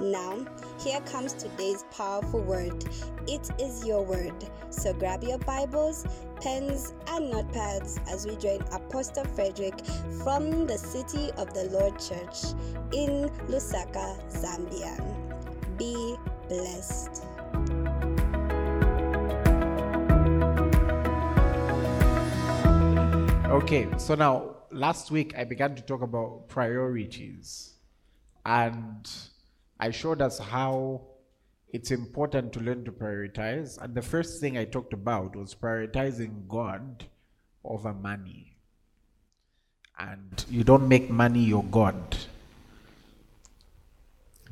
Now, here comes today's powerful word. It is your word. So grab your Bibles, pens, and notepads as we join Apostle Frederick from the City of the Lord Church in Lusaka, Zambia. Be blessed. Okay, so now last week I began to talk about priorities and I showed us how it's important to learn to prioritize. And the first thing I talked about was prioritizing God over money. And you don't make money your God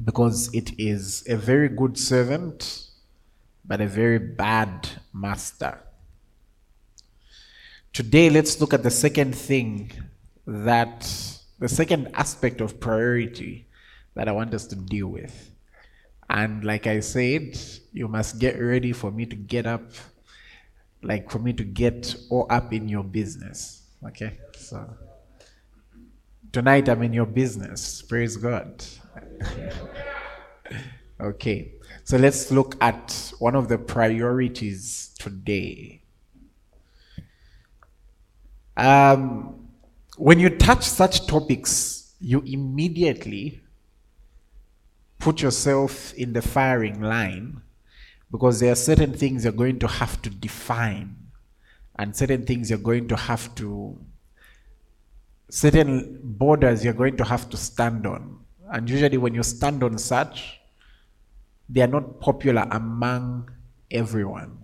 because it is a very good servant, but a very bad master. Today, let's look at the second thing that, the second aspect of priority that I want us to deal with. And like I said, you must get ready for me to get up, like for me to get all up in your business. Okay? So tonight I'm in your business. Praise God. okay. So let's look at one of the priorities today. Um, when you touch such topics, you immediately put yourself in the firing line because there are certain things you're going to have to define and certain things you're going to have to certain borders you're going to have to stand on. And usually when you stand on such they are not popular among everyone.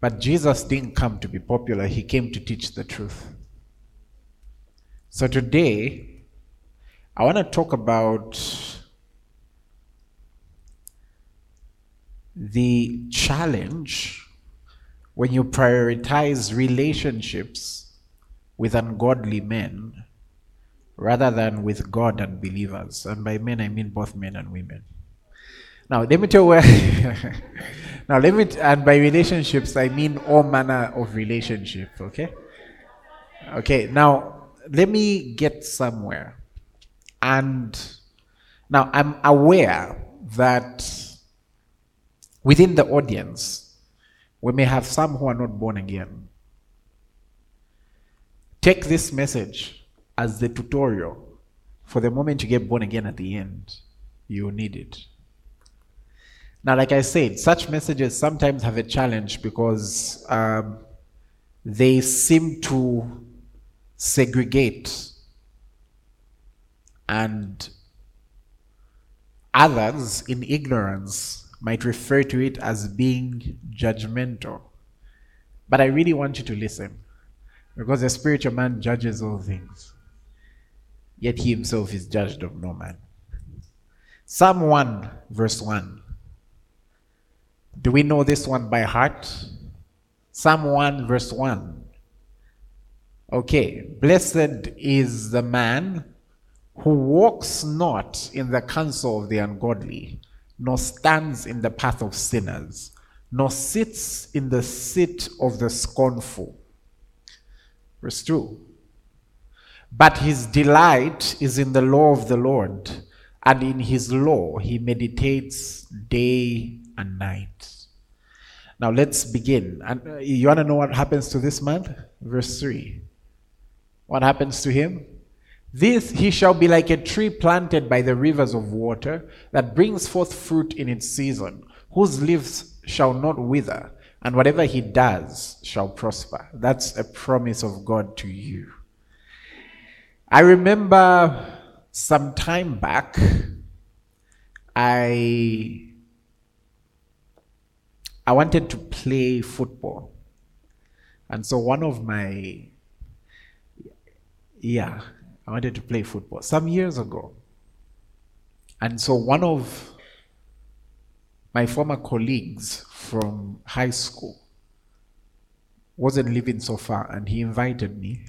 But jesus didn't come to be popular he came to teach the truth. So today i want to talk about the challenge when you prioritize relationships with ungodly men rather than with God and believers. And by men, I mean both men and women. Now, let me tell you now, let me, and by relationships, I mean all manner of relationship, okay? Okay, now, let me get somewhere. And now, I'm aware that within the audience, we may have some who are not born again. Take this message as the tutorial for the moment you get born again at the end. You need it. Now, like I said, such messages sometimes have a challenge because um, they seem to segregate and others in ignorance might refer to it as being judgmental. But I really want you to listen because the spiritual man judges all things, yet he himself is judged of no man. Psalm 1, verse 1. Do we know this one by heart? Psalm 1, verse 1. Okay, blessed is the man who walks not in the counsel of the ungodly nor stands in the path of sinners, nor sits in the seat of the scornful. Verse 2. But his delight is in the law of the Lord, and in his law he meditates day and night. Now let's begin. And uh, you want to know what happens to this man? Verse 3. What happens to him? This he shall be like a tree planted by the rivers of water that brings forth fruit in its season, whose leaves shall not wither, and whatever he does shall prosper. That's a promise of God to you. I remember some time back, I I wanted to play football. And so one of my yeah, I wanted to play football some years ago. And so one of my former colleagues from high school wasn't living so far and he invited me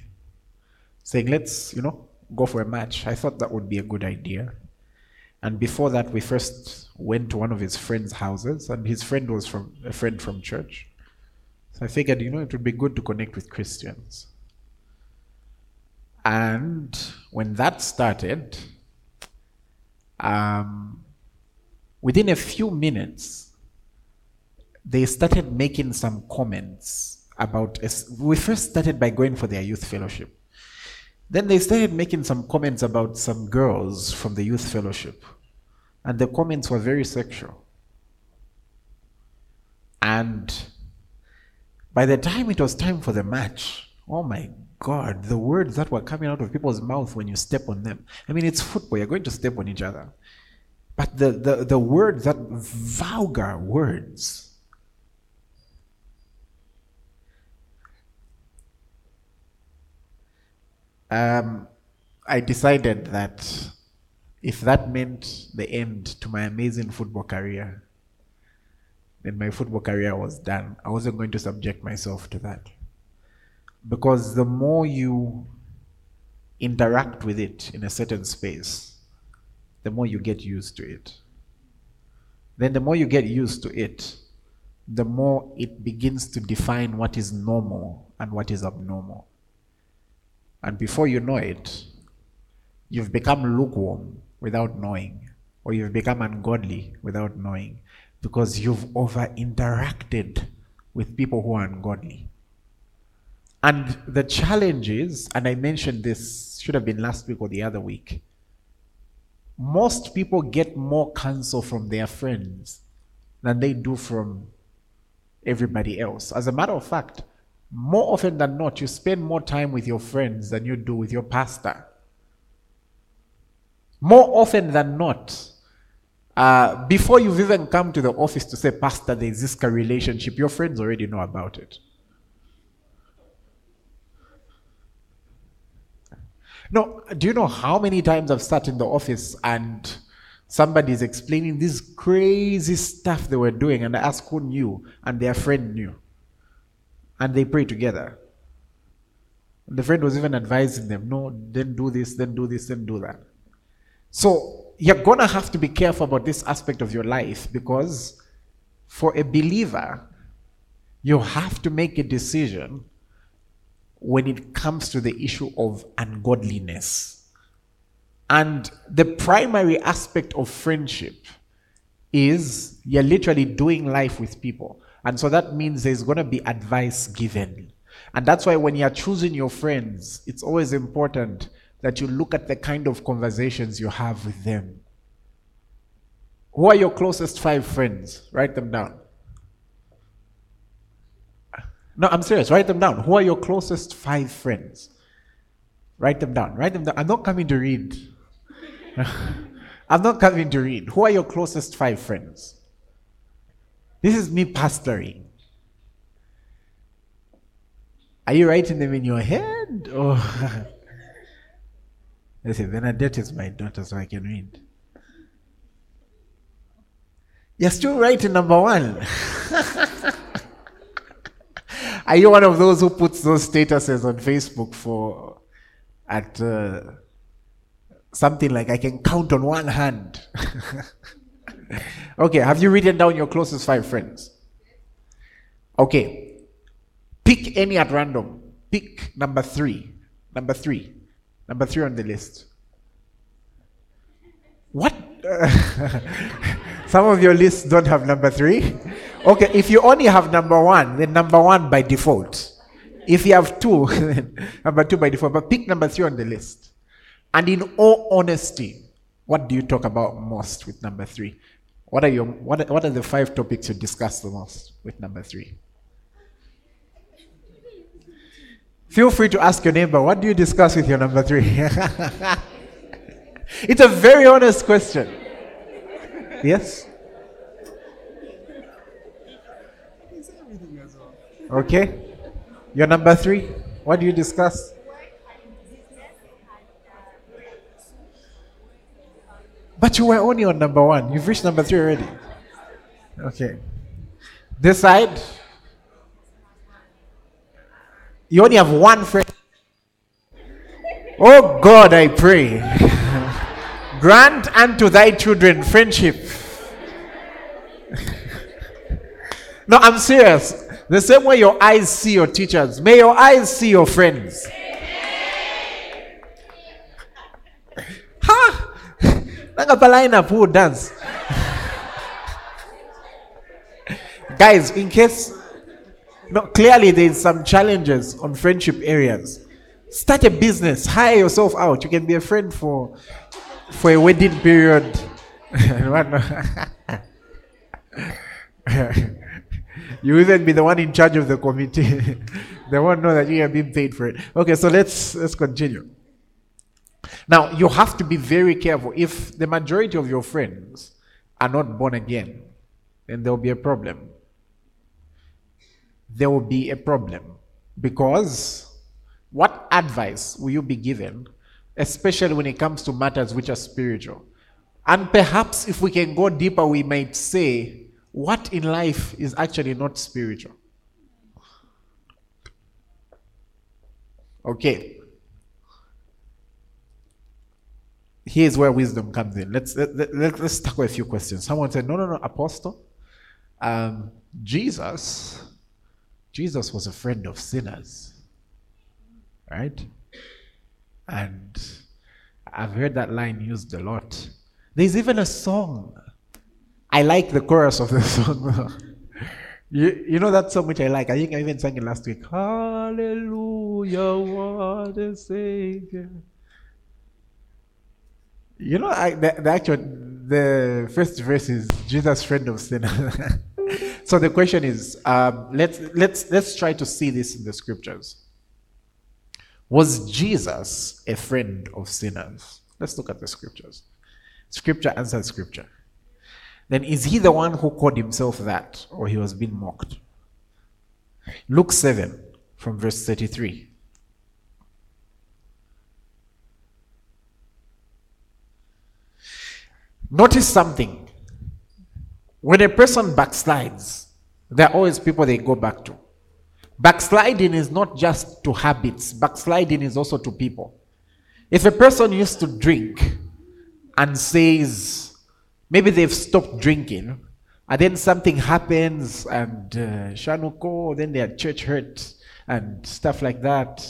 saying let's you know go for a match. I thought that would be a good idea. And before that we first went to one of his friends houses and his friend was from a friend from church. So i figured you know it would be good to connect with christians and when that started um, within a few minutes, they started making some comments about. We first started by going for their youth fellowship. Then they started making some comments about some girls from the youth fellowship. And the comments were very sexual. And by the time it was time for the match, oh my God, the words that were coming out of people's mouth when you step on them. I mean, it's football, you're going to step on each other. But the, the, the words, that vulgar words, um, I decided that if that meant the end to my amazing football career, then my football career was done. I wasn't going to subject myself to that. Because the more you interact with it in a certain space, the more you get used to it. Then, the more you get used to it, the more it begins to define what is normal and what is abnormal. And before you know it, you've become lukewarm without knowing, or you've become ungodly without knowing, because you've over interacted with people who are ungodly. And the challenge is, and I mentioned this, should have been last week or the other week most people get more counsel from their friends than they do from everybody else. As a matter of fact, more often than not, you spend more time with your friends than you do with your pastor. More often than not, uh, before you've even come to the office to say, Pastor, there's this relationship, your friends already know about it. No, do you know how many times I've sat in the office and somebody's explaining this crazy stuff they were doing, and I ask who knew, and their friend knew. And they pray together. The friend was even advising them, no, then do this, then do this, then do that. So you're gonna have to be careful about this aspect of your life because for a believer, you have to make a decision when it comes to the issue of ungodliness. And the primary aspect of friendship is you're literally doing life with people. And so that means there's going to be advice given. And that's why when you're choosing your friends, it's always important that you look at the kind of conversations you have with them. Who are your closest five friends? Write them down. No, I'm serious. Write them down. Who are your closest five friends? Write them down. Write them down. I'm not coming to read. I'm not coming to read. Who are your closest five friends? This is me pastoring. Are you writing them in your head? Or oh. Listen, Bernadette is my daughter, so I can read. You're still writing number one. Are you one of those who puts those statuses on Facebook for at uh, something like I can count on one hand? okay, have you written down your closest five friends? Okay, pick any at random. Pick number three. Number three. Number three on the list. What? Some of your lists don't have number three. Okay, if you only have number one, then number one by default. If you have two, number two by default. But pick number three on the list. And in all honesty, what do you talk about most with number three? What are your what, what are the five topics you discuss the most with number three? Feel free to ask your neighbor, what do you discuss with your number three? It's a very honest question. Yes? Okay. Your number three. What do you discuss? But you were only on number one. You've reached number three already. Okay. This side. You only have one friend. Oh God, I pray. Grant unto thy children friendship. no, I'm serious. The same way your eyes see your teachers, may your eyes see your friends. Ha! Nangapa lineup who dance. Guys, in case no, clearly there's some challenges on friendship areas. Start a business, hire yourself out. You can be a friend for for a wedding period. you even be the one in charge of the committee. they won't know that you are being paid for it. Okay, so let's let's continue. Now you have to be very careful. If the majority of your friends are not born again, then there will be a problem. There will be a problem because what advice will you be given, especially when it comes to matters which are spiritual? And perhaps if we can go deeper, we might say what in life is actually not spiritual. Okay. Here's where wisdom comes in. Let's let, let, let, us tackle a few questions. Someone said, No, no, no, Apostle. Um, Jesus, Jesus was a friend of sinners. Right? And I've heard that line used a lot. There's even a song I like the chorus of the song. you, you know that song which I like. I think I even sang it last week. Hallelujah, what a Savior. You know, I, the, the actual, the first verse is Jesus, friend of sinners. so the question is, um, let's let's let's try to see this in the scriptures. Was Jesus a friend of sinners? Let's look at the scriptures. Scripture answers scripture then is he the one who called himself that, or he was being mocked? Luke 7, from verse 33. Notice something. When a person backslides, there are always people they go back to. Backsliding is not just to habits, backsliding is also to people. If a person used to drink and says, maybe they've stopped drinking and then something happens and uh, shanuko then their church hurt and stuff like that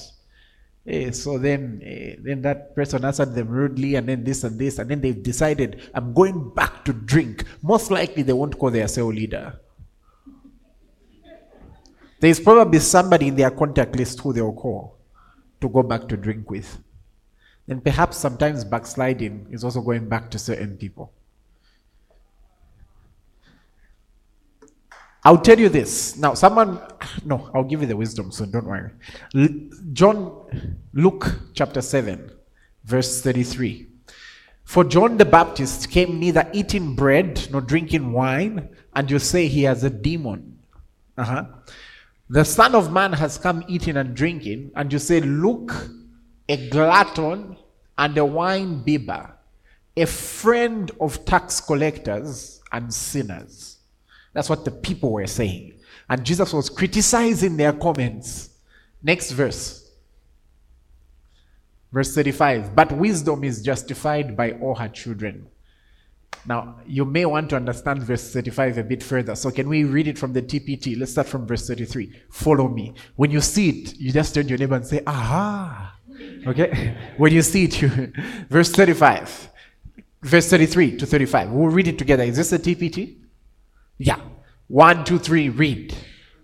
eh, so then eh, then that person answered them rudely and then this and this and then they've decided i'm going back to drink most likely they won't call their cell leader there's probably somebody in their contact list who they'll call to go back to drink with And perhaps sometimes backsliding is also going back to certain people I'll tell you this. Now, someone, no, I'll give you the wisdom soon, don't worry. John, Luke chapter 7, verse 33. For John the Baptist came neither eating bread nor drinking wine, and you say he has a demon. Uh-huh. The Son of Man has come eating and drinking, and you say, Look, a glutton and a wine bibber, a friend of tax collectors and sinners. That's what the people were saying. And Jesus was criticizing their comments. Next verse. Verse 35. But wisdom is justified by all her children. Now, you may want to understand verse 35 a bit further. So, can we read it from the TPT? Let's start from verse 33. Follow me. When you see it, you just turn to your neighbor and say, Aha. Okay? when you see it, you, verse 35. Verse 33 to 35. We'll read it together. Is this a TPT? Yeah. One, two, three, read.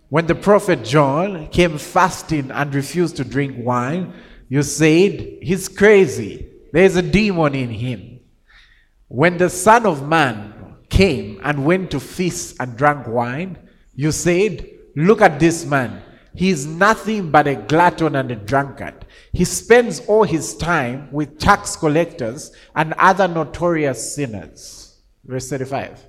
When the prophet John came fasting and refused to drink wine, you said, He's crazy. There's a demon in him. When the Son of Man came and went to feast and drank wine, you said, Look at this man. He is nothing but a glutton and a drunkard. He spends all his time with tax collectors and other notorious sinners. Verse 35.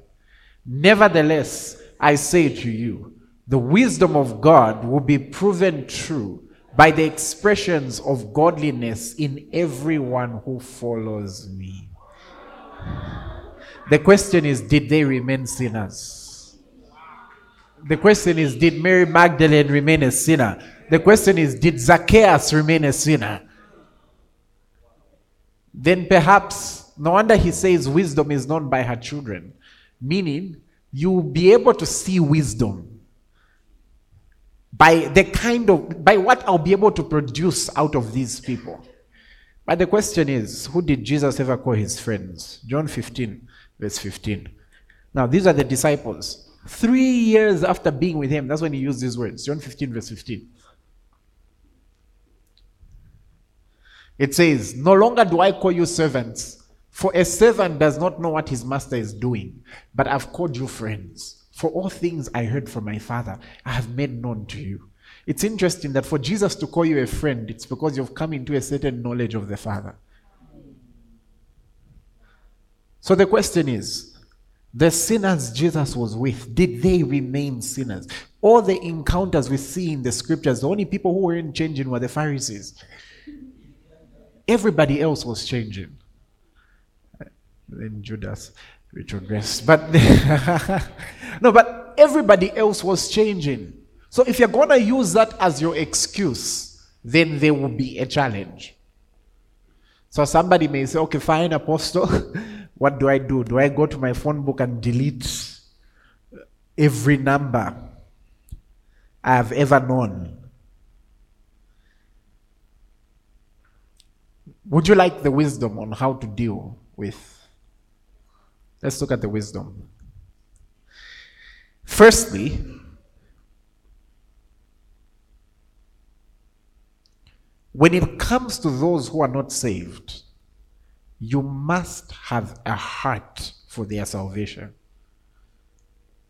Nevertheless, I say to you, the wisdom of God will be proven true by the expressions of godliness in everyone who follows me. The question is did they remain sinners? The question is did Mary Magdalene remain a sinner? The question is did Zacchaeus remain a sinner? Then perhaps, no wonder he says wisdom is known by her children, meaning you'll be able to see wisdom by the kind of by what I'll be able to produce out of these people. But the question is, who did Jesus ever call his friends? John 15, verse 15. Now, these are the disciples. Three years after being with him, that's when he used these words. John 15, verse 15. It says, No longer do I call you servants, for a servant does not know what his master is doing, but I've called you friends. For all things I heard from my Father, I have made known to you. It's interesting that for Jesus to call you a friend, it's because you've come into a certain knowledge of the Father. So the question is the sinners Jesus was with, did they remain sinners? All the encounters we see in the scriptures, the only people who weren't changing were the Pharisees. Everybody else was changing. Then Judas retrogressed. But no, but everybody else was changing. So if you're gonna use that as your excuse, then there will be a challenge. So somebody may say, okay, fine, apostle, what do I do? Do I go to my phone book and delete every number I've ever known? Would you like the wisdom on how to deal with Let's look at the wisdom. Firstly, when it comes to those who are not saved, you must have a heart for their salvation.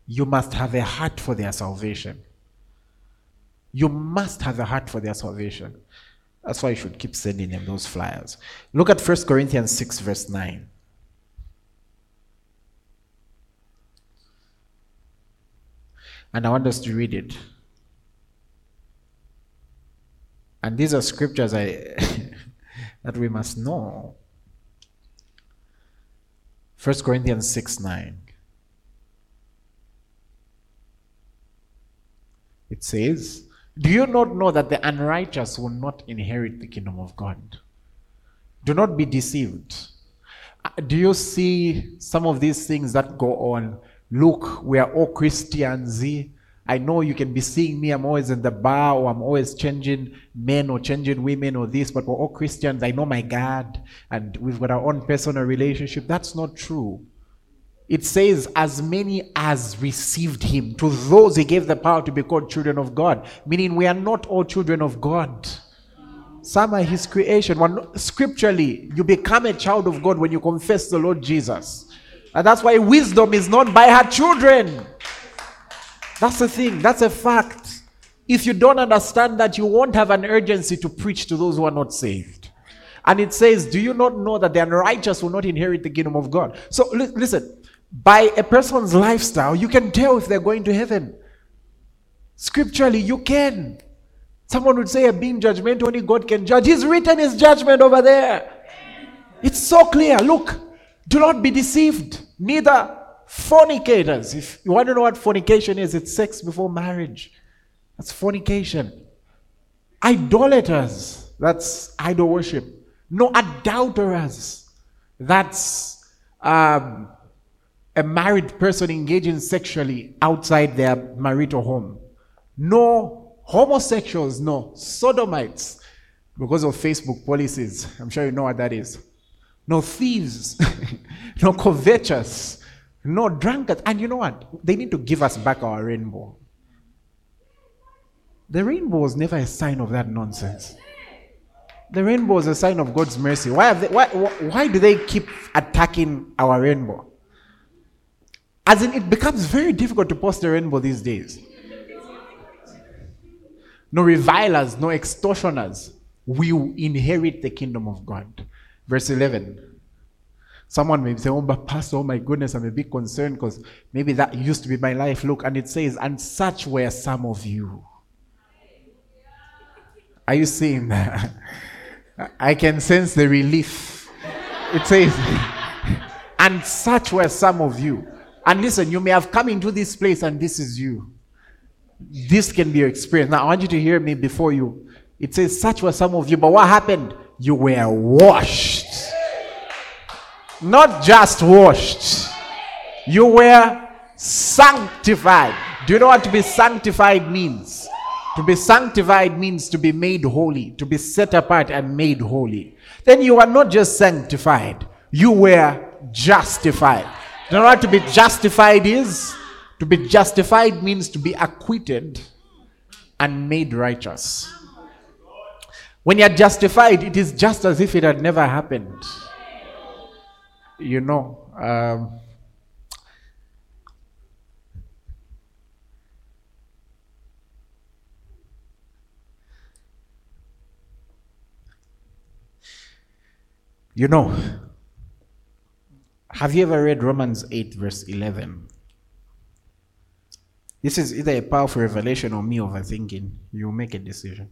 You must have a heart for their salvation. You must have a heart for their salvation. That's why you should keep sending them those flyers. Look at 1 Corinthians 6, verse 9. And I want us to read it. And these are scriptures I, that we must know. 1 Corinthians 6 9. It says, Do you not know that the unrighteous will not inherit the kingdom of God? Do not be deceived. Uh, do you see some of these things that go on look, we are all Christians. I know you can be seeing me, I'm always in the bar, or I'm always changing men or changing women or this, but we're all Christians. I know my God, and we've got our own personal relationship. That's not true. It says, as many as received him, to those he gave the power to be called children of God, meaning we are not all children of God. Some are his creation. One, scripturally, you become a child of God when you confess the Lord Jesus. And that's why wisdom is known by her children. That's the thing, that's a fact. If you don't understand that, you won't have an urgency to preach to those who are not saved. And it says, Do you not know that the unrighteous will not inherit the kingdom of God? So li- listen, by a person's lifestyle, you can tell if they're going to heaven. Scripturally, you can. Someone would say, "I'm being judgmental, only God can judge. He's written his judgment over there. It's so clear. Look, do not be deceived, neither fornicators. If you want to know what fornication is, it's sex before marriage. That's fornication. Idolaters. That's idol worship. No adulterers. That's um, a married person engaging sexually outside their marital home. No homosexuals, no sodomites, because of Facebook policies. I'm sure you know what that is no thieves, no covetous, no drunkards. And you know what? They need to give us back our rainbow. The rainbow was never a sign of that nonsense. The rainbow is a sign of God's mercy. Why, they, why, why do they keep attacking our rainbow? As in, it becomes very difficult to post the rainbow these days. no revilers, no extortioners will inherit the kingdom of God. Verse 11. Someone may say, Oh, but Pastor, oh my goodness, I'm a bit concerned because maybe that used to be my life. Look, and it says, And such were some of you. Are you seeing that? I can sense the relief. It says, And such were some of you. And listen, you may have come into this place and this is you. This can be your experience. Now, I want you to hear me before you. It says, Such were some of you. But what happened? You were washed not just washed, you were sanctified. Do you know what to be sanctified means? To be sanctified means to be made holy, to be set apart and made holy. Then you are not just sanctified, you were justified. Do you know what to be justified is? To be justified means to be acquitted and made righteous. When you're justified, it is just as if it had never happened you know, um, you know, have you ever read Romans 8, verse 11? This is either a powerful revelation or me overthinking. You make a decision.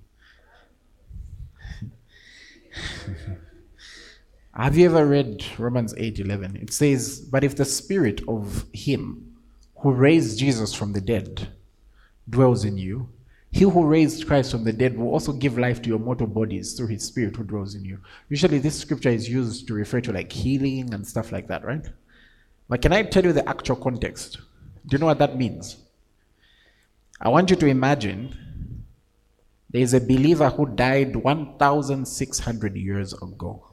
Have you ever read Romans 8:11? It says, "But if the spirit of him who raised Jesus from the dead dwells in you, he who raised Christ from the dead will also give life to your mortal bodies through his spirit who dwells in you." Usually this scripture is used to refer to like healing and stuff like that, right? But can I tell you the actual context? Do you know what that means? I want you to imagine there is a believer who died 1600 years ago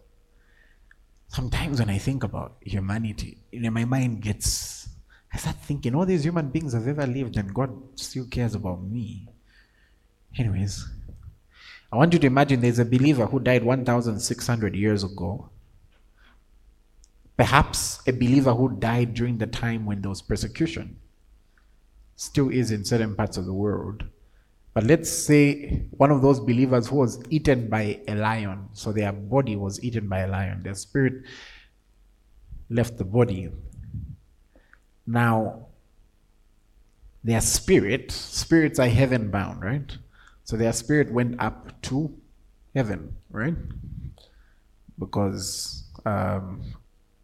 sometimes when I think about humanity, you know, my mind gets, I start thinking, all these human beings have ever lived and God still cares about me. Anyways, I want you to imagine there's a believer who died 1,600 years ago. Perhaps a believer who died during the time when there was persecution. Still is in certain parts of the world. But let's say one of those believers who was eaten by a lion, so their body was eaten by a lion, their spirit left the body. Now, their spirit, spirits are heaven bound, right? So their spirit went up to heaven, right? Because um,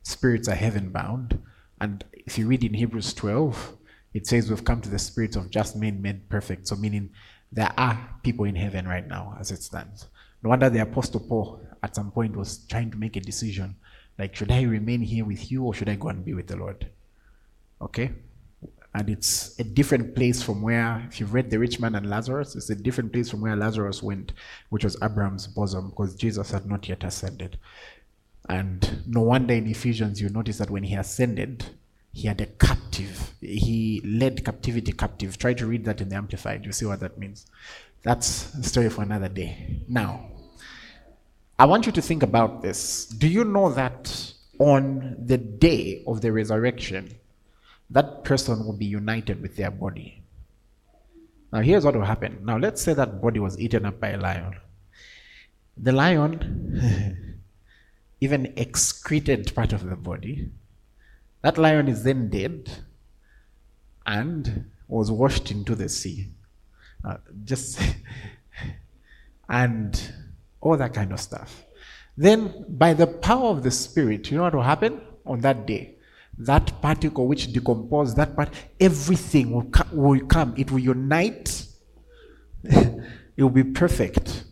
spirits are heaven bound. And if you read in Hebrews 12, it says we've come to the spirits of just men made perfect. So, meaning there are people in heaven right now as it stands. No wonder the Apostle Paul at some point was trying to make a decision like, should I remain here with you or should I go and be with the Lord? Okay? And it's a different place from where, if you've read The Rich Man and Lazarus, it's a different place from where Lazarus went, which was Abraham's bosom, because Jesus had not yet ascended. And no wonder in Ephesians you notice that when he ascended, he had a captive. He led captivity captive. Try to read that in the Amplified. You see what that means. That's a story for another day. Now, I want you to think about this. Do you know that on the day of the resurrection, that person will be united with their body? Now, here's what will happen. Now, let's say that body was eaten up by a lion. The lion even excreted part of the body that lion is then dead and was washed into the sea. Uh, just and all that kind of stuff. Then, by the power of the Spirit, you know what will happen on that day? That particle which decomposed, that part, everything will, co- will come. It will unite. it will be perfect.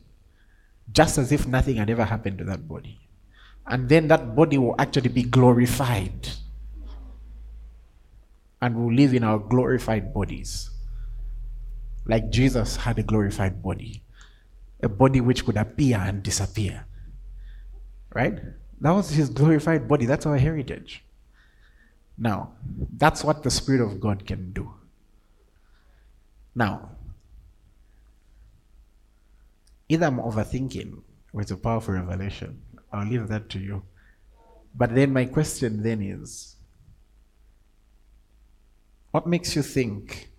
Just as if nothing had ever happened to that body. And then that body will actually be glorified and we'll live in our glorified bodies. Like Jesus had a glorified body, a body which could appear and disappear. Right? That was his glorified body. That's our heritage. Now, that's what the Spirit of God can do. Now, either I'm overthinking or it's a powerful revelation. I'll leave that to you. But then my question then is what makes you think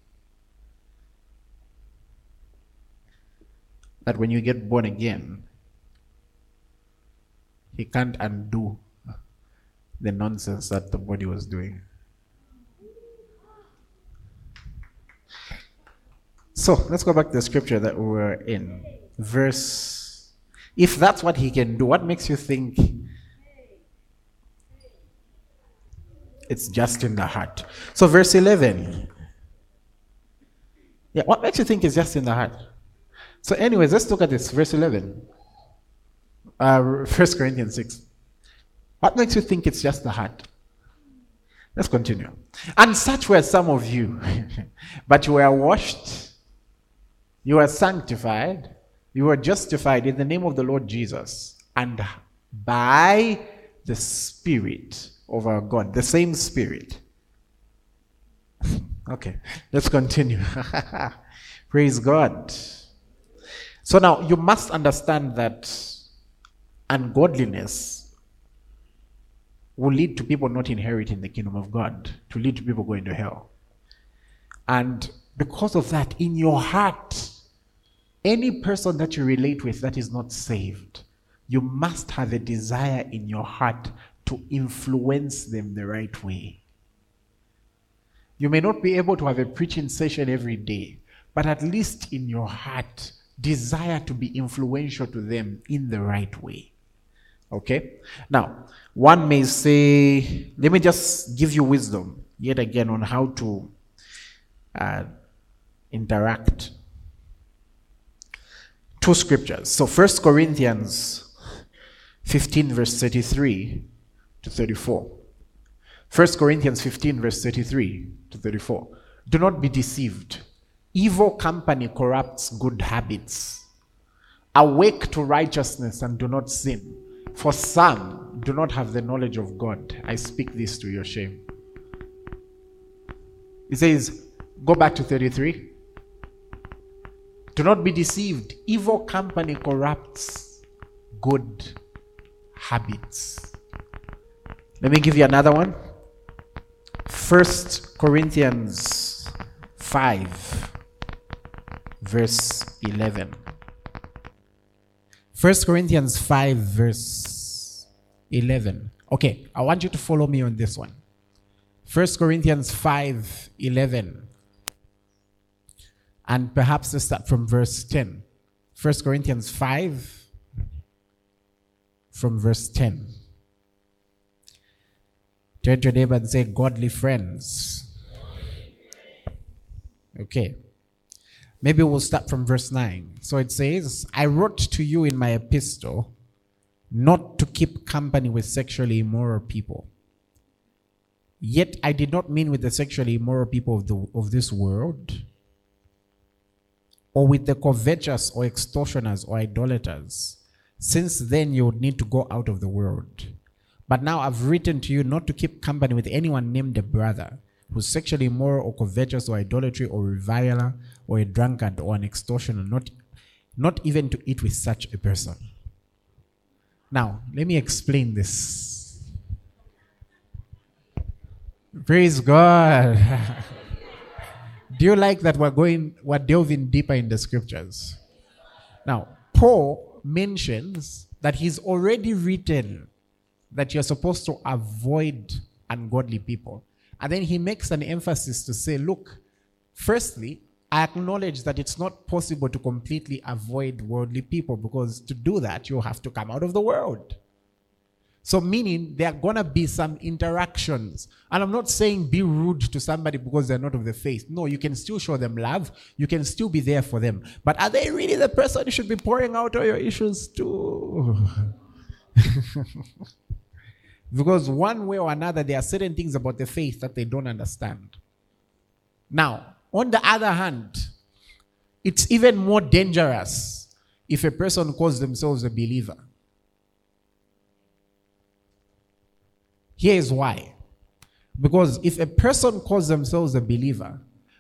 that when you get born again, he can't undo the nonsense that the body was doing. So let's go back to the scripture that we were in. Verse. If that's what he can do, what makes you think it's just in the heart? So, verse 11. Yeah, what makes you think it's just in the heart? So, anyways, let's look at this. Verse 11. Uh, 1 Corinthians 6. What makes you think it's just the heart? Let's continue. And such were some of you, but you were washed you were sanctified. You were justified in the name of the Lord Jesus and by the Spirit of our God, the same Spirit. okay, let's continue. Praise God. So now you must understand that ungodliness will lead to people not inheriting the kingdom of God, to lead to people going to hell. And because of that, in your heart, any person that you relate with that is not saved, you must have a desire in your heart to influence them the right way. You may not be able to have a preaching session every day, but at least in your heart, desire to be influential to them in the right way. Okay? Now, one may say, let me just give you wisdom yet again on how to uh, interact two scriptures. So First Corinthians 15, verse 33 to 34. 1 Corinthians 15, verse 33 to 34. Do not be deceived. Evil company corrupts good habits. Awake to righteousness and do not sin. For some do not have the knowledge of God. I speak this to your shame. He says, go back to 33. Do not be deceived. Evil company corrupts good habits. Let me give you another one. First Corinthians 5, verse 11. First Corinthians 5, verse 11. Okay, I want you to follow me on this one. First Corinthians 5, 11. And perhaps let's start from verse 10. 1 Corinthians 5, from verse 10. Turn to your neighbor and say, Godly friends. Okay. Maybe we'll start from verse 9. So it says, I wrote to you in my epistle not to keep company with sexually immoral people. Yet I did not mean with the sexually immoral people of, the, of this world or with the covetous or extortioners or idolaters. Since then, you would need to go out of the world. But now I've written to you not to keep company with anyone named a brother who's sexually immoral or covetous or idolatry or reviler or a drunkard or an extortioner, not, not even to eat with such a person. Now, let me explain this. Praise God. Do you like that we're going, we're delving deeper in the scriptures? Now, Paul mentions that he's already written that you're supposed to avoid ungodly people. And then he makes an emphasis to say, look, firstly, I acknowledge that it's not possible to completely avoid worldly people because to do that, you have to come out of the world. So, meaning there are going to be some interactions. And I'm not saying be rude to somebody because they're not of the faith. No, you can still show them love. You can still be there for them. But are they really the person you should be pouring out all your issues to? because one way or another, there are certain things about the faith that they don't understand. Now, on the other hand, it's even more dangerous if a person calls themselves a believer. Here is why. Because if a person calls themselves a believer,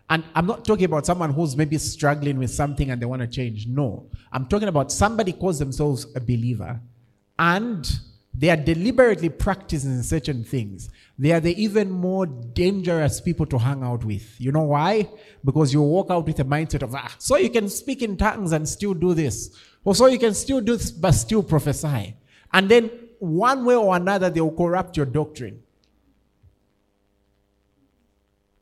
and I'm not talking about someone who's maybe struggling with something and they want to change. No. I'm talking about somebody calls themselves a believer and they are deliberately practicing certain things, they are the even more dangerous people to hang out with. You know why? Because you walk out with a mindset of, ah, so you can speak in tongues and still do this. Or so you can still do this but still prophesy. And then one way or another, they will corrupt your doctrine.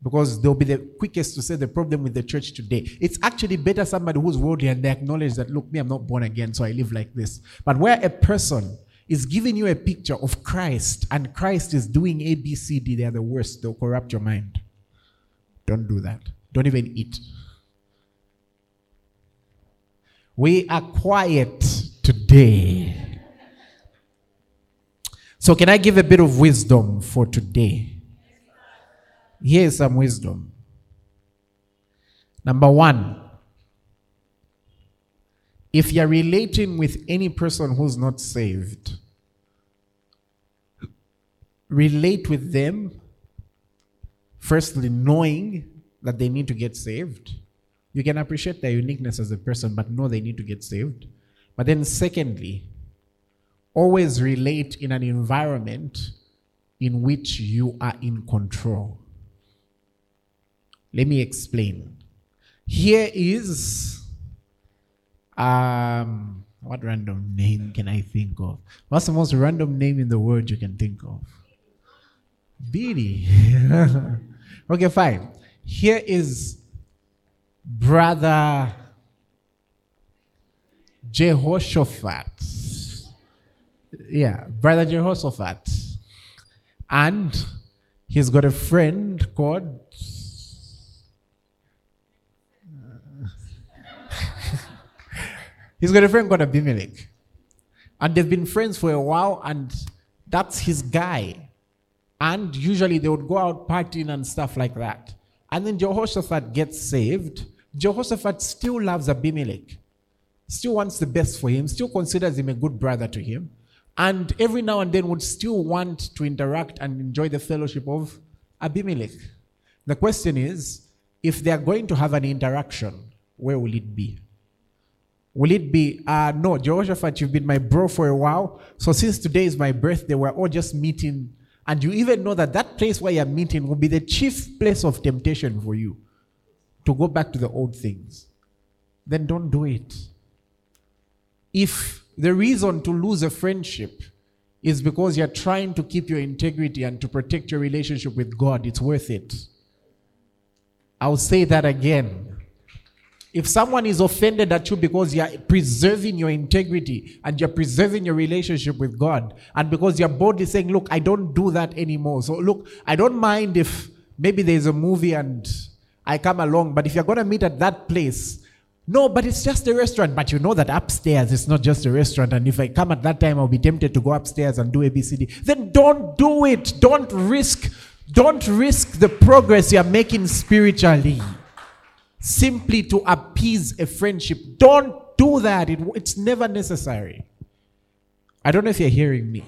Because they'll be the quickest to say the problem with the church today. It's actually better somebody who's worldly and they acknowledge that, look, me, I'm not born again, so I live like this. But where a person is giving you a picture of Christ and Christ is doing A, B, C, D, they are the worst. They'll corrupt your mind. Don't do that. Don't even eat. We are quiet today. So, can I give a bit of wisdom for today? Here's some wisdom. Number one, if you're relating with any person who's not saved, relate with them, firstly, knowing that they need to get saved. You can appreciate their uniqueness as a person, but know they need to get saved. But then, secondly, always relate in an environment in which you are in control. Let me explain. Here is um what random name can I think of? What's the most random name in the world you can think of? Billy. okay, fine. Here is brother Jehoshaphat. Yeah, brother Jehoshaphat. And he's got a friend called He's got a friend called Abimelech. And they've been friends for a while, and that's his guy. And usually they would go out partying and stuff like that. And then Jehoshaphat gets saved. Jehoshaphat still loves Abimelech, still wants the best for him, still considers him a good brother to him, and every now and then would still want to interact and enjoy the fellowship of Abimelech. The question is if they are going to have an interaction, where will it be? Will it be, uh, no, Jehoshaphat, you've been my bro for a while. So since today is my birthday, we're all just meeting. And you even know that that place where you're meeting will be the chief place of temptation for you to go back to the old things. Then don't do it. If the reason to lose a friendship is because you're trying to keep your integrity and to protect your relationship with God, it's worth it. I'll say that again. If someone is offended at you because you're preserving your integrity and you're preserving your relationship with God, and because you're boldly saying, Look, I don't do that anymore. So, look, I don't mind if maybe there's a movie and I come along, but if you're going to meet at that place, no, but it's just a restaurant. But you know that upstairs it's not just a restaurant. And if I come at that time, I'll be tempted to go upstairs and do ABCD. Then don't do it. Don't risk, don't risk the progress you're making spiritually simply to appease a friendship. Don't do that. It, it's never necessary. I don't know if you're hearing me.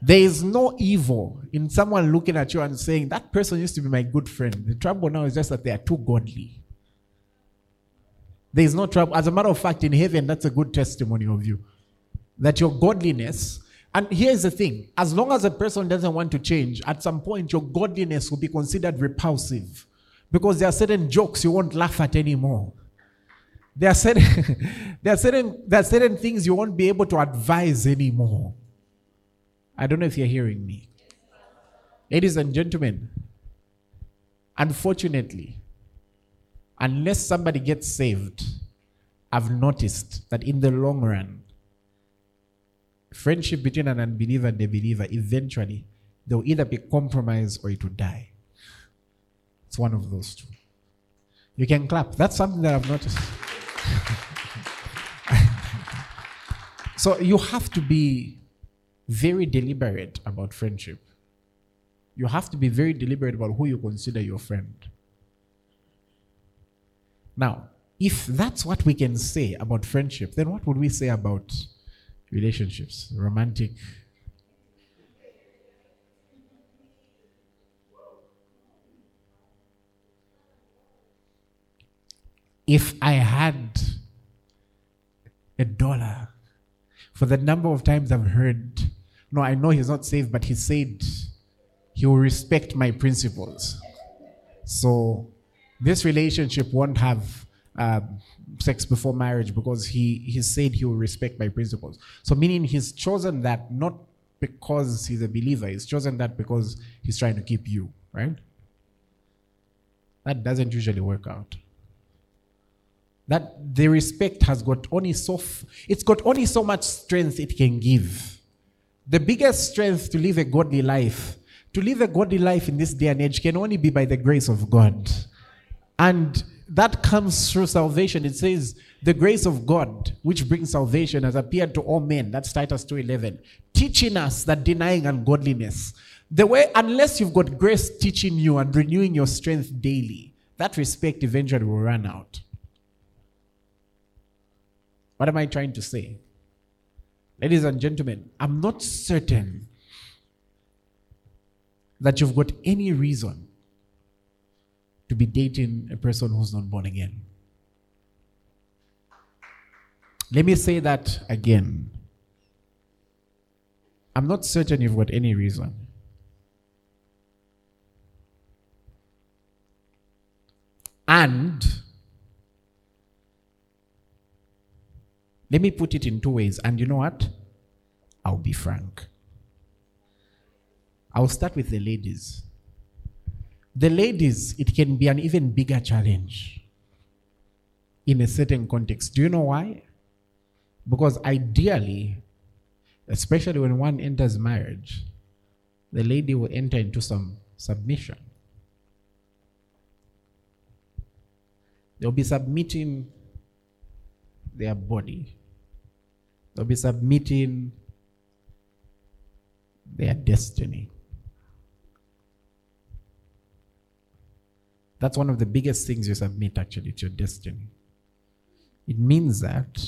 There is no evil in someone looking at you and saying, That person used to be my good friend. The trouble now is just that they are too godly. There is no trouble. As a matter of fact, in heaven, that's a good testimony of you. That your godliness, and here's the thing as long as a person doesn't want to change, at some point, your godliness will be considered repulsive. Because there are certain jokes you won't laugh at anymore. There are certain, there are certain, there are certain things you won't be able to advise anymore. I don't know if you're hearing me. Ladies and gentlemen, unfortunately, unless somebody gets saved, I've noticed that in the long run, friendship between an unbeliever and a believer, eventually, they'll either be compromised or it will die. It's one of those two. You can clap. That's something that I've noticed. so you have to be very deliberate about friendship. You have to be very deliberate about who you consider your friend. Now, if that's what we can say about friendship, then what would we say about relationships, romantic if I had a dollar for the number of times I've heard No, I know he's not saved, but he said he will respect my principles. So this relationship won't have um, sex before marriage because he, he said he will respect my principles. So, meaning he's chosen that not because he's a believer, he's chosen that because he's trying to keep you, right? That doesn't usually work out. That the respect has got only so, f- it's got only so much strength it can give. The biggest strength to live a godly life, to live a godly life in this day and age, can only be by the grace of God. And that comes through salvation. It says, the grace of God, which brings salvation, has appeared to all men. That's Titus 2.11. Teaching us that denying ungodliness, the way, unless you've got grace teaching you and renewing your strength daily, that respect eventually will run out. What am I trying to say? Ladies and gentlemen, I'm not certain that you've got any reason to be dating a person who's not born again. Let me say that again. I'm not certain you've got any reason. And let me put it in two ways. And you know what? I'll be frank. I'll start with the ladies. The ladies, it can be an even bigger challenge in a certain context. Do you know why? Because ideally, especially when one enters marriage, the lady will enter into some submission. They'll be submitting their body, they'll be submitting their destiny. That's one of the biggest things you submit, actually, it's your destiny. It means that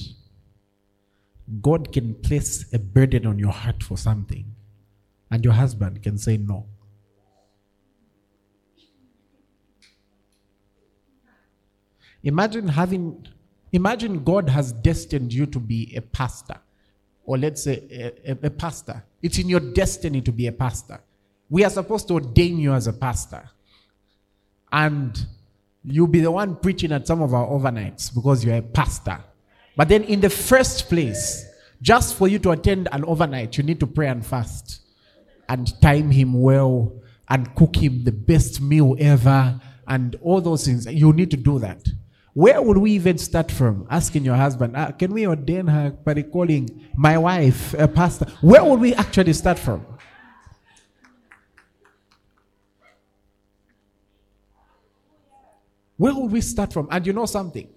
God can place a burden on your heart for something, and your husband can say no. Imagine having, imagine God has destined you to be a pastor, or let's say a, a, a pastor. It's in your destiny to be a pastor. We are supposed to ordain you as a pastor. And you'll be the one preaching at some of our overnights because you're a pastor. But then, in the first place, just for you to attend an overnight, you need to pray and fast and time him well and cook him the best meal ever and all those things. You need to do that. Where would we even start from? Asking your husband, ah, can we ordain her by calling my wife a pastor? Where would we actually start from? Where would we start from? And you know something?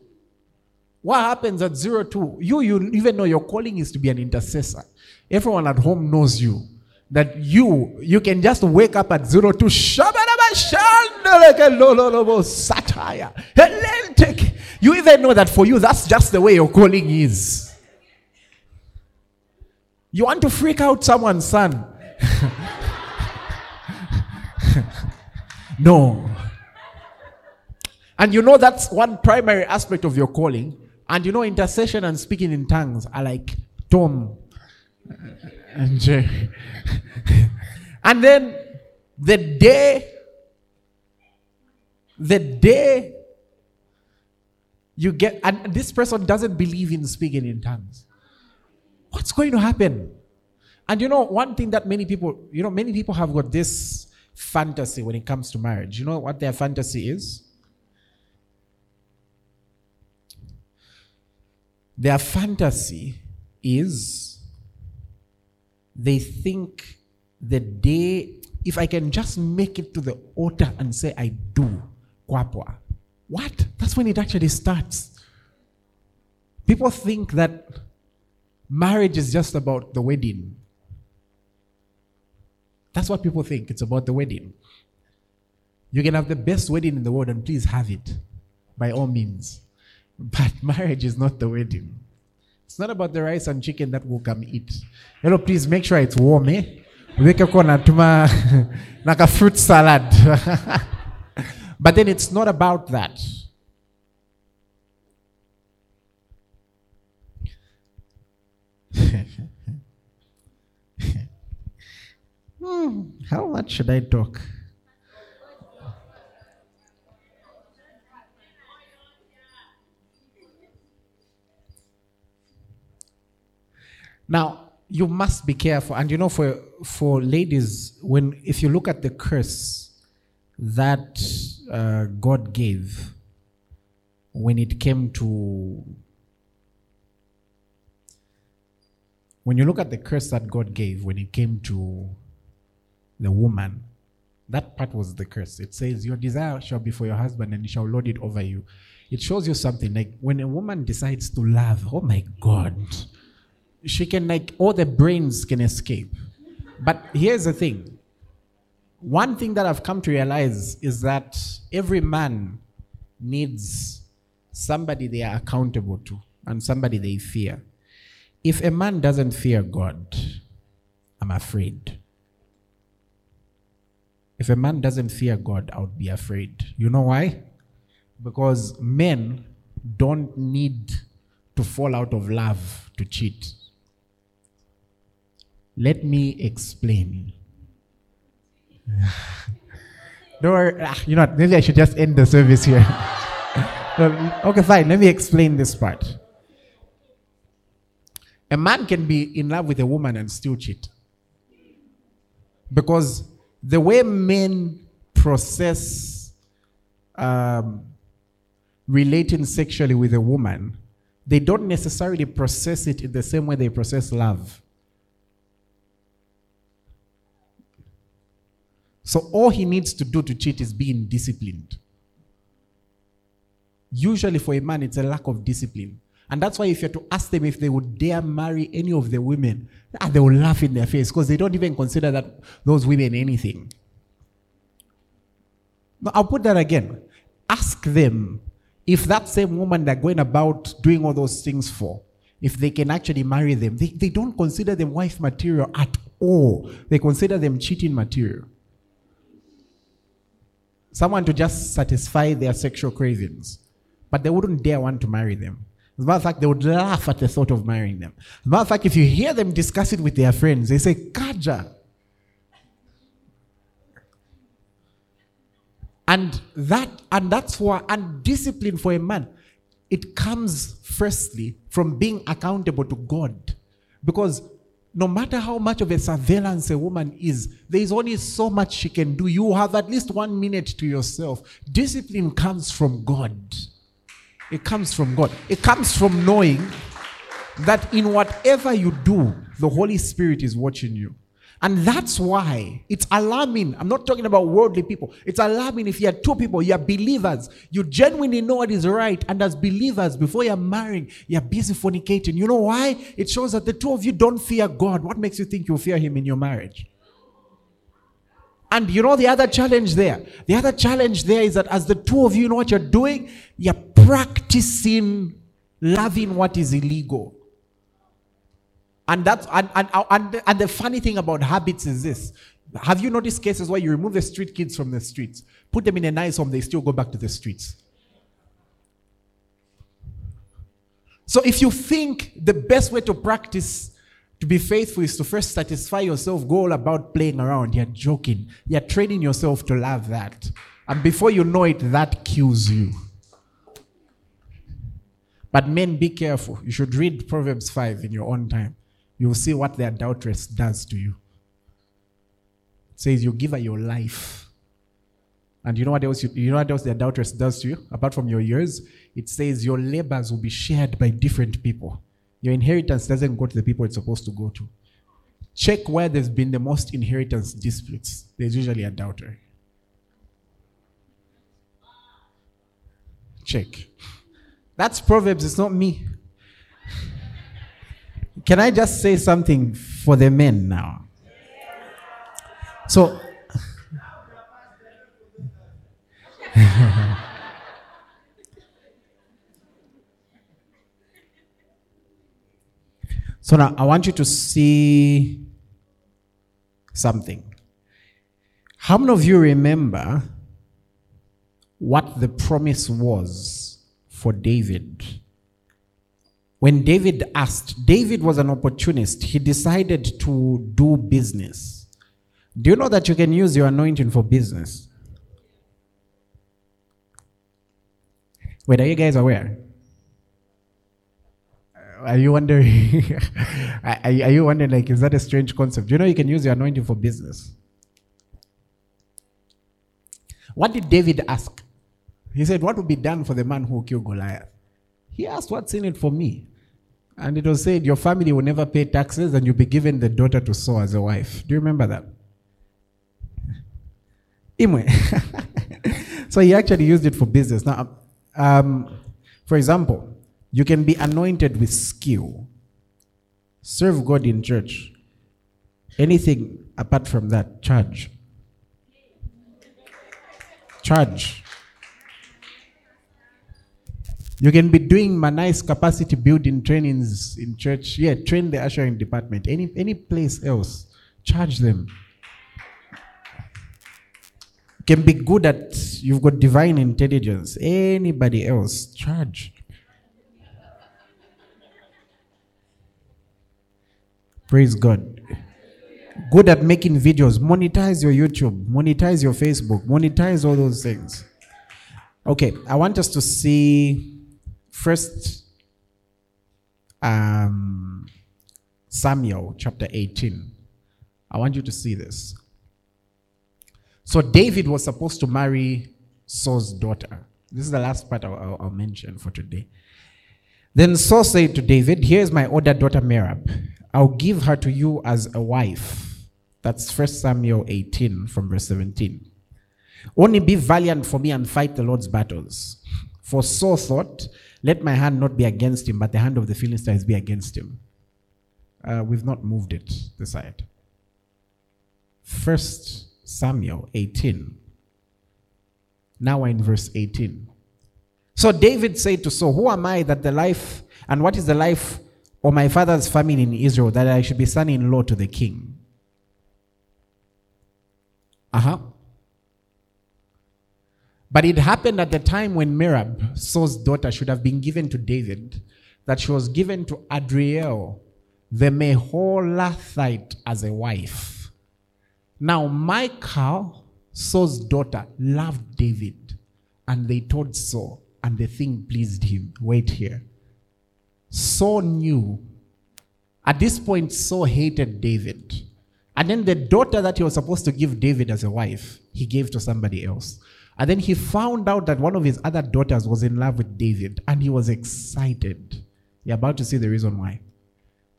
What happens at zero two? You, you even know your calling is to be an intercessor. Everyone at home knows you. That you, you can just wake up at zero two. Satire. You even know that for you, that's just the way your calling is. You want to freak out someone's son. no. And you know that's one primary aspect of your calling. And you know, intercession and speaking in tongues are like Tom and Jerry. and then the day, the day you get, and this person doesn't believe in speaking in tongues, what's going to happen? And you know, one thing that many people, you know, many people have got this fantasy when it comes to marriage. You know what their fantasy is? Their fantasy is they think the day, if I can just make it to the altar and say, I do, kwapwa. What? That's when it actually starts. People think that marriage is just about the wedding. That's what people think. It's about the wedding. You can have the best wedding in the world and please have it by all means. But marriage is not the wedding. It's not about the rice and chicken that we'll come eat. Hello, please make sure it's warm, eh? Weke kona tuma like a fruit salad. but then it's not about that. Hmm, how much should I talk? Now, you must be careful. And you know, for, for ladies, when if you look at the curse that uh, God gave when it came to when you look at the curse that God gave when it came to the woman, that part was the curse. It says, Your desire shall be for your husband, and he shall lord it over you. It shows you something like when a woman decides to love, oh my God, she can, like, all the brains can escape. But here's the thing one thing that I've come to realize is that every man needs somebody they are accountable to and somebody they fear. If a man doesn't fear God, I'm afraid. If a man doesn't fear God, I would be afraid. You know why? Because men don't need to fall out of love to cheat. Let me explain. Don't worry. Ah, you know what? Maybe I should just end the service here. okay, fine. Let me explain this part. A man can be in love with a woman and still cheat. Because the way men process um, relating sexually with a woman, they don't necessarily process it in the same way they process love. So all he needs to do to cheat is being disciplined. Usually for a man, it's a lack of discipline. And that's why if you're to ask them if they would dare marry any of the women, ah, they will laugh in their face because they don't even consider that those women anything. Now, I'll put that again. Ask them if that same woman they're going about doing all those things for, if they can actually marry them. They, they don't consider them wife material at all. They consider them cheating material. Someone to just satisfy their sexual cravings. But they wouldn't dare want to marry them. As a matter of fact, they would laugh at the thought of marrying them. As a matter of fact, if you hear them discuss it with their friends, they say, Kaja. And that and that's why and discipline for a man, it comes firstly from being accountable to God. Because no matter how much of a surveillance a woman is, there is only so much she can do. You have at least one minute to yourself. Discipline comes from God. It comes from God. It comes from knowing that in whatever you do, the Holy Spirit is watching you. And that's why it's alarming. I'm not talking about worldly people. It's alarming if you are two people, you are believers, you genuinely know what is right. And as believers, before you're marrying, you're busy fornicating. You know why? It shows that the two of you don't fear God. What makes you think you'll fear Him in your marriage? And you know the other challenge there? The other challenge there is that as the two of you know what you're doing, you're practicing loving what is illegal. And that's and, and, and, and the funny thing about habits is this. Have you noticed cases where you remove the street kids from the streets, put them in a nice home, they still go back to the streets? So if you think the best way to practice to be faithful is to first satisfy yourself, go all about playing around. You're joking. You're training yourself to love that. And before you know it, that kills you. But men, be careful. You should read Proverbs 5 in your own time. You'll see what the adulteress does to you. It says you give her your life. And you know what else you, you know what else the adulteress does to you? Apart from your years, it says your labors will be shared by different people. Your inheritance doesn't go to the people it's supposed to go to. Check where there's been the most inheritance disputes. There's usually a doubter. Check. That's Proverbs, it's not me. Can I just say something for the men now? So, So now I want you to see something. How many of you remember what the promise was for David? When David asked, David was an opportunist. He decided to do business. Do you know that you can use your anointing for business? Wait, are you guys aware? Are you wondering? are, you wondering, like, is that a strange concept? Do you know you can use your anointing for business? What did David ask? He said, What would be done for the man who killed Goliath? He asked, What's in it for me? And it was said, Your family will never pay taxes and you'll be given the daughter to Saul as a wife. Do you remember that? Imwe. so he actually used it for business. Now, um, for example, you can be anointed with skill, serve God in church. Anything apart from that, charge. Charge. You can be doing my nice capacity building trainings in church. Yeah, train the ushering department. Any any place else, charge them. Can be good at you've got divine intelligence. Anybody else, charge. Praise God. Good at making videos. Monetize your YouTube, monetize your Facebook, monetize all those things. Okay, I want us to see first um, Samuel chapter 18. I want you to see this. So David was supposed to marry Saul's daughter. This is the last part I'll, I'll- mention for today. Then Saul said to David, Here's my older daughter Merab. I'll give her to you as a wife. That's 1 Samuel 18 from verse 17. Only be valiant for me and fight the Lord's battles. For Saul thought, Let my hand not be against him, but the hand of the Philistines be against him. Uh, we've not moved it this side. First Samuel 18. Now we're in verse 18. So David said to Saul, Who am I that the life, and what is the life of my father's family in Israel, that I should be son in law to the king? Uh huh. But it happened at the time when Merab, Saul's daughter, should have been given to David, that she was given to Adriel, the Meholathite, as a wife. Now, Michal, Saul's daughter, loved David, and they told Saul, and the thing pleased him. Wait here. Saul knew. At this point, Saul hated David. And then the daughter that he was supposed to give David as a wife, he gave to somebody else. And then he found out that one of his other daughters was in love with David, and he was excited. You're about to see the reason why.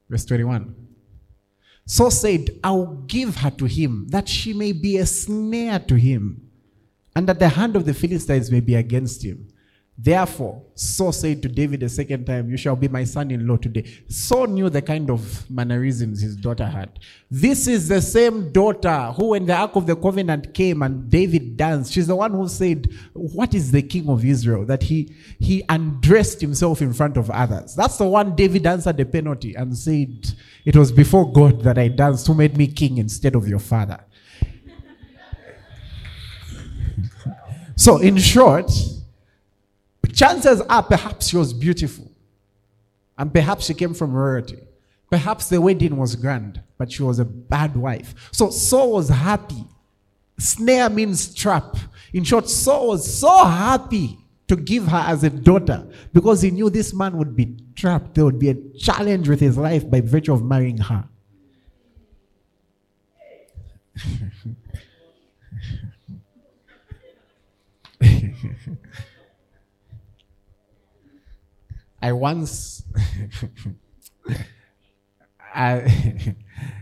Verse 21. So said, I'll give her to him, that she may be a snare to him, and that the hand of the Philistines may be against him. Therefore, Saul said to David a second time, You shall be my son in law today. Saul knew the kind of mannerisms his daughter had. This is the same daughter who, when the Ark of the Covenant came and David danced, she's the one who said, What is the king of Israel? That he, he undressed himself in front of others. That's the one David answered the penalty and said, It was before God that I danced, who made me king instead of your father. so, in short, chances are perhaps she was beautiful. And perhaps she came from royalty. Perhaps the wedding was grand, but she was a bad wife. So Saul was happy. Snare means trap. In short, Saul was so happy to give her as a daughter because he knew this man would be trapped. There would be a challenge with his life by virtue of marrying her. I once I,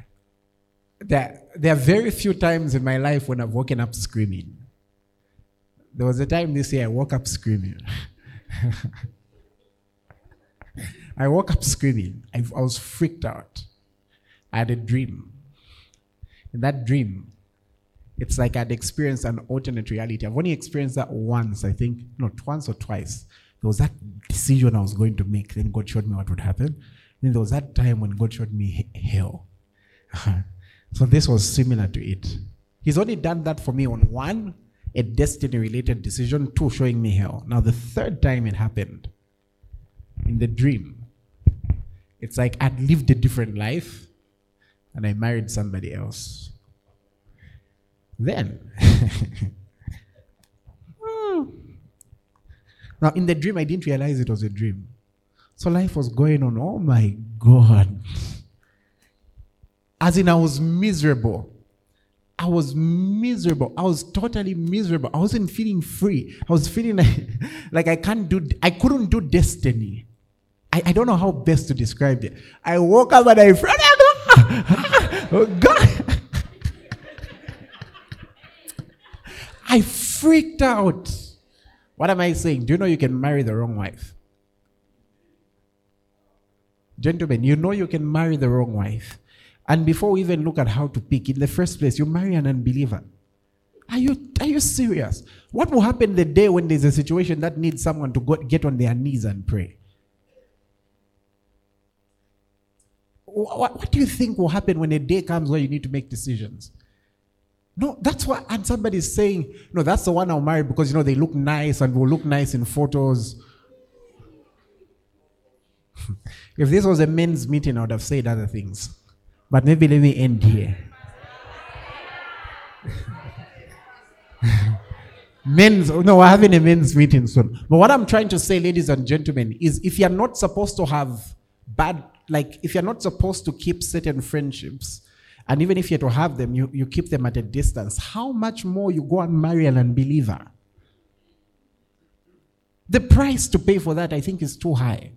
there, there are very few times in my life when I've woken up screaming. There was a time this year I woke up screaming. I woke up screaming. I, I was freaked out. I had a dream. In that dream, it's like I'd experienced an alternate reality. I've only experienced that once, I think, not once or twice. There was that decision I was going to make. Then God showed me what would happen. Then there was that time when God showed me hell. so this was similar to it. He's only done that for me on one, a destiny related decision, two, showing me hell. Now, the third time it happened, in the dream, it's like I'd lived a different life and I married somebody else. Then, hmm. Now in the dream, I didn't realize it was a dream. So life was going on. Oh my God. As in, I was miserable. I was miserable. I was totally miserable. I wasn't feeling free. I was feeling like, like I can't do, I couldn't do destiny. I, I don't know how best to describe it. I woke up and I, oh God. I freaked out. What am I saying? Do you know you can marry the wrong wife? Gentlemen, you know you can marry the wrong wife. And before we even look at how to pick, in the first place, you marry an unbeliever. Are you, are you serious? What will happen the day when there's a situation that needs someone to go, get on their knees and pray? What, what do you think will happen when a day comes where you need to make decisions? No, that's what, and somebody's saying, no, that's the one I'll marry because, you know, they look nice and will look nice in photos. if this was a men's meeting, I would have said other things. But maybe let me end here. men's, no, we're having a men's meeting soon. But what I'm trying to say, ladies and gentlemen, is if you're not supposed to have bad, like if you're not supposed to keep certain friendships, and even if you're to have them, you, you keep them at a distance, how much more you go and marry an unbeliever? The price to pay for that, I think, is too high.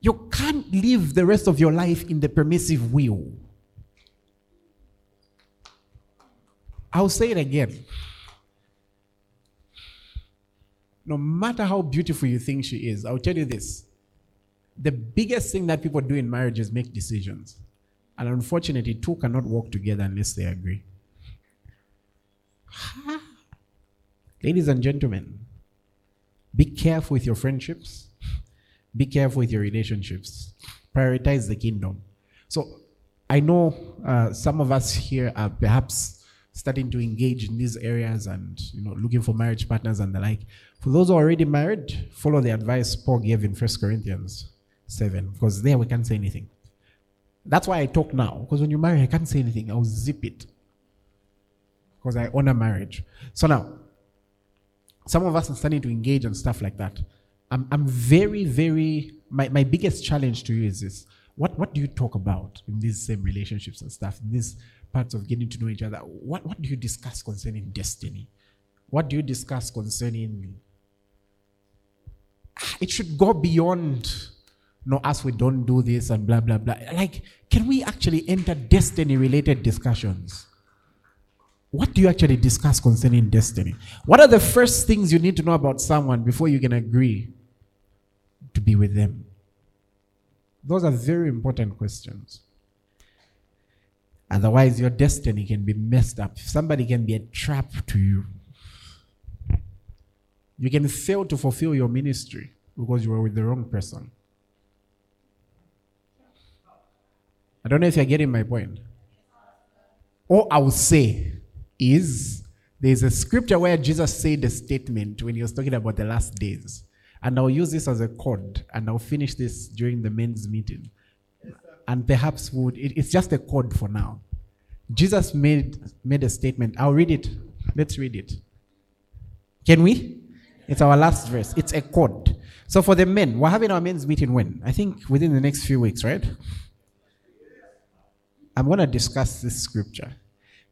You can't live the rest of your life in the permissive will. I'll say it again. No matter how beautiful you think she is, I'll tell you this. The biggest thing that people do in marriage is make decisions. And unfortunately, two cannot work together unless they agree. Ladies and gentlemen, be careful with your friendships be careful with your relationships. Prioritize the kingdom. So I know uh, some of us here are perhaps starting to engage in these areas and you know looking for marriage partners and the like. For those who are already married, follow the advice Paul gave in First Corinthians 7, because there we can't say anything. That's why I talk now, because when you marry, I can't say anything. I'll zip it. Because I honor marriage. So now, some of us are starting to engage on stuff like that. I'm, I'm very, very, my, my biggest challenge to you is this. What, what do you talk about in these same relationships and stuff, in these parts of getting to know each other? What, what do you discuss concerning destiny? What do you discuss concerning? It should go beyond, no, us we don't do this and blah, blah, blah. Like, can we actually enter destiny related discussions? What do you actually discuss concerning destiny? What are the first things you need to know about someone before you can agree to be with them? Those are very important questions. Otherwise, your destiny can be messed up. Somebody can be a trap to you. You can fail to fulfill your ministry because you were with the wrong person. I don't know if you're getting my point. All I will say is there's a scripture where Jesus said a statement when he was talking about the last days. And I'll use this as a code, and I'll finish this during the men's meeting. and perhaps would it, it's just a code for now. Jesus made made a statement. I'll read it. Let's read it. Can we? It's our last verse. It's a code. So for the men, we're having our men's meeting when? I think within the next few weeks, right? I'm going to discuss this scripture.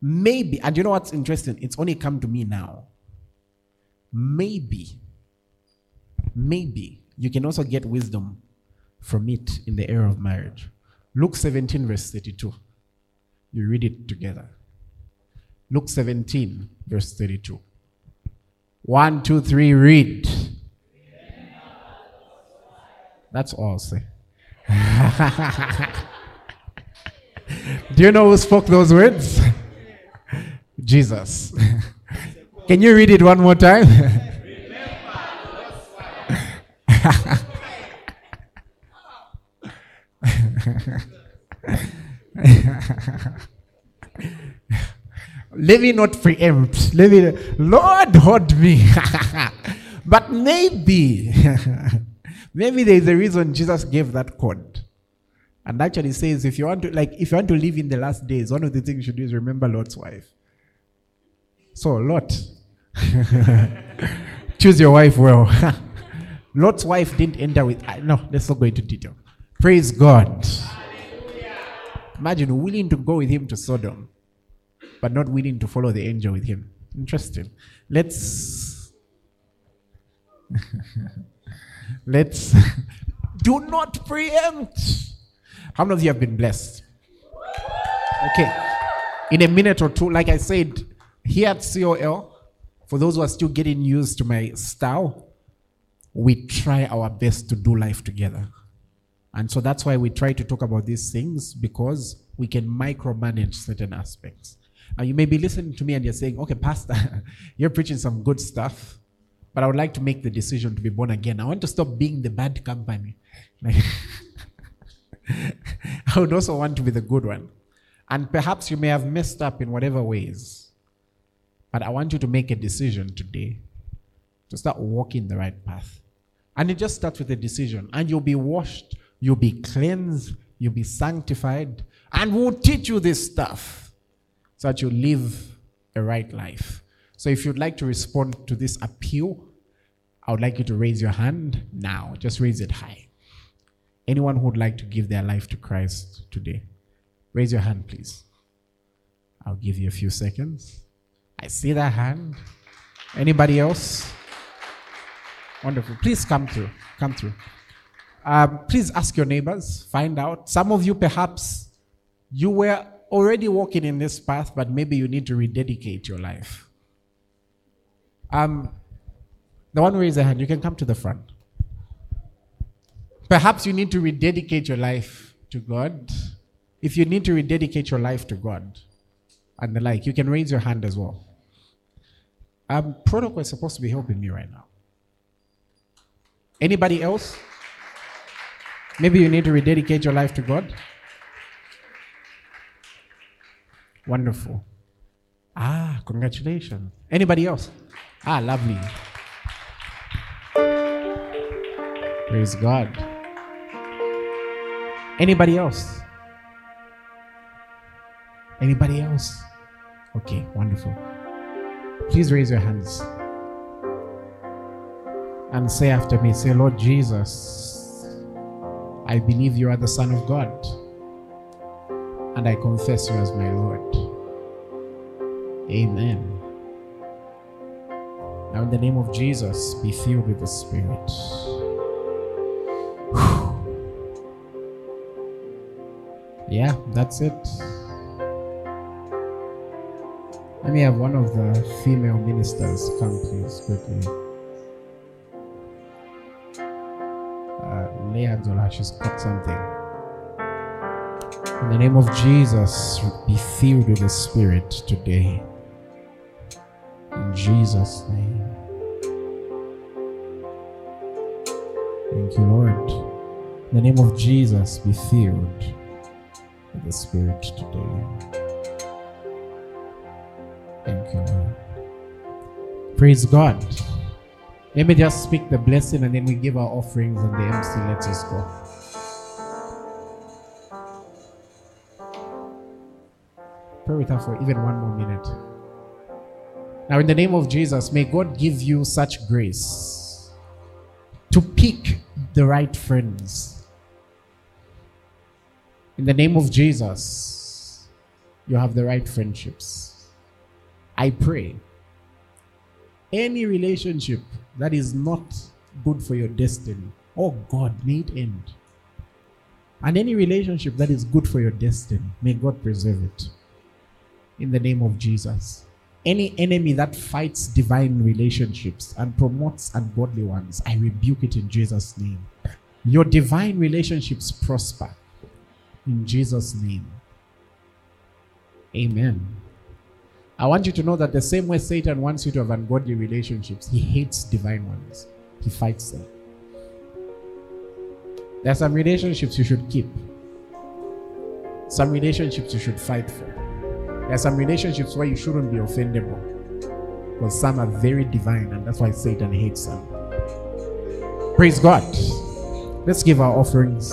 Maybe, and you know what's interesting? It's only come to me now. Maybe maybe you can also get wisdom from it in the area of marriage. Luke 17, verse 32. You read it together. Luke 17, verse 32. One, two, three, read. That's all I'll say. Do you know who spoke those words? Jesus. Can you read it one more time? Let me not preempt. Let me, Lord, hold me. but maybe, maybe there is a reason Jesus gave that code. And actually says, if you want to, like, if you want to live in the last days, one of the things you should do is remember Lot's wife. So, Lot, choose your wife well. Lot's wife didn't enter with, uh, no, let's not go into detail. Praise God. Imagine willing to go with him to Sodom, but not willing to follow the angel with him. Interesting. Let's let's do not preempt. How many of you have been blessed? Okay. In a minute or two, like I said, here at COL, for those who are still getting used to my style, we try our best to do life together. And so that's why we try to talk about these things because we can micromanage certain aspects. Now, you may be listening to me and you're saying, okay, Pastor, you're preaching some good stuff, but I would like to make the decision to be born again. I want to stop being the bad company. I would also want to be the good one. And perhaps you may have messed up in whatever ways. But I want you to make a decision today to start walking the right path. And it just starts with a decision. And you'll be washed, you'll be cleansed, you'll be sanctified, and we'll teach you this stuff so that you live a right life. So if you'd like to respond to this appeal, I would like you to raise your hand now. Just raise it high. Anyone who would like to give their life to Christ today, raise your hand, please. I'll give you a few seconds. I see that hand. Anybody else? Wonderful. Please come through. Come through. Um, please ask your neighbors, find out. Some of you, perhaps, you were already walking in this path, but maybe you need to rededicate your life. Um, the one who raised their hand, you can come to the front. Perhaps you need to rededicate your life to God. If you need to rededicate your life to God and the like, you can raise your hand as well. Um, protocol is supposed to be helping me right now. Anybody else? Maybe you need to rededicate your life to God. Wonderful. Ah, congratulations. Anybody else? Ah, lovely. Praise God. Anybody else? Anybody else? Okay, wonderful. Please raise your hands and say after me, say, Lord Jesus, I believe you are the Son of God, and I confess you as my Lord. Amen. Now, in the name of Jesus, be filled with the Spirit. Yeah, that's it. Let me have one of the female ministers come, please, quickly. Uh, on her, she's got something. In the name of Jesus, be filled with the Spirit today. In Jesus' name. Thank you, Lord. In the name of Jesus, be filled the Spirit today. Thank you, Lord. Praise God. Let me just speak the blessing and then we give our offerings and the MC lets us go. Pray with her for even one more minute. Now, in the name of Jesus, may God give you such grace to pick the right friends. In the name of Jesus, you have the right friendships. I pray any relationship that is not good for your destiny, oh God, may it end. And any relationship that is good for your destiny, may God preserve it. In the name of Jesus. Any enemy that fights divine relationships and promotes ungodly ones, I rebuke it in Jesus' name. Your divine relationships prosper. In Jesus' name. Amen. I want you to know that the same way Satan wants you to have ungodly relationships, he hates divine ones. He fights them. There are some relationships you should keep, some relationships you should fight for. There are some relationships where you shouldn't be offendable because some are very divine, and that's why Satan hates them. Praise God. Let's give our offerings.